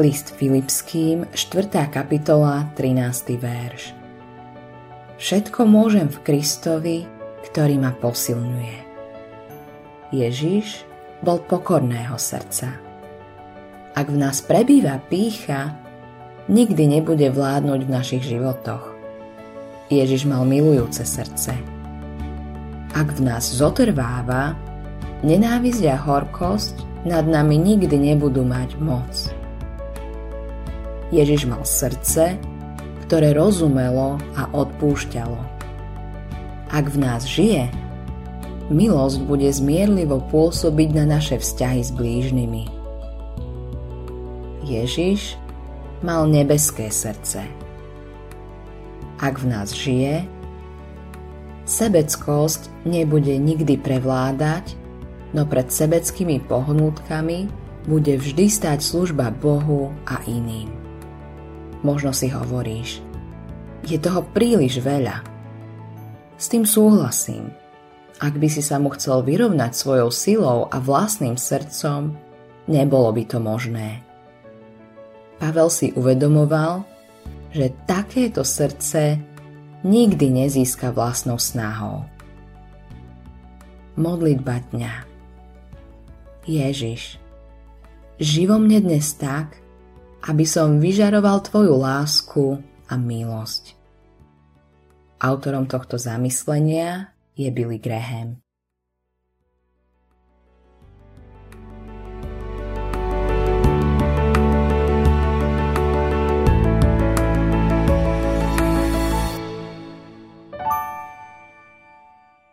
List Filipským, 4. kapitola, 13. verš. Všetko môžem v Kristovi, ktorý ma posilňuje. Ježiš bol pokorného srdca. Ak v nás prebýva pícha, nikdy nebude vládnuť v našich životoch. Ježiš mal milujúce srdce. Ak v nás zotrváva, nenávisť a horkosť nad nami nikdy nebudú mať moc. Ježiš mal srdce, ktoré rozumelo a odpúšťalo. Ak v nás žije, milosť bude zmierlivo pôsobiť na naše vzťahy s blížnymi. Ježiš mal nebeské srdce. Ak v nás žije, sebeckosť nebude nikdy prevládať, no pred sebeckými pohnútkami bude vždy stať služba Bohu a iným. Možno si hovoríš, je toho príliš veľa. S tým súhlasím. Ak by si sa mu chcel vyrovnať svojou silou a vlastným srdcom, nebolo by to možné. Pavel si uvedomoval, že takéto srdce nikdy nezíska vlastnou snahou. Modlitba dňa Ježiš, živo mne dnes tak, aby som vyžaroval Tvoju lásku a milosť. Autorom tohto zamyslenia je Billy Graham.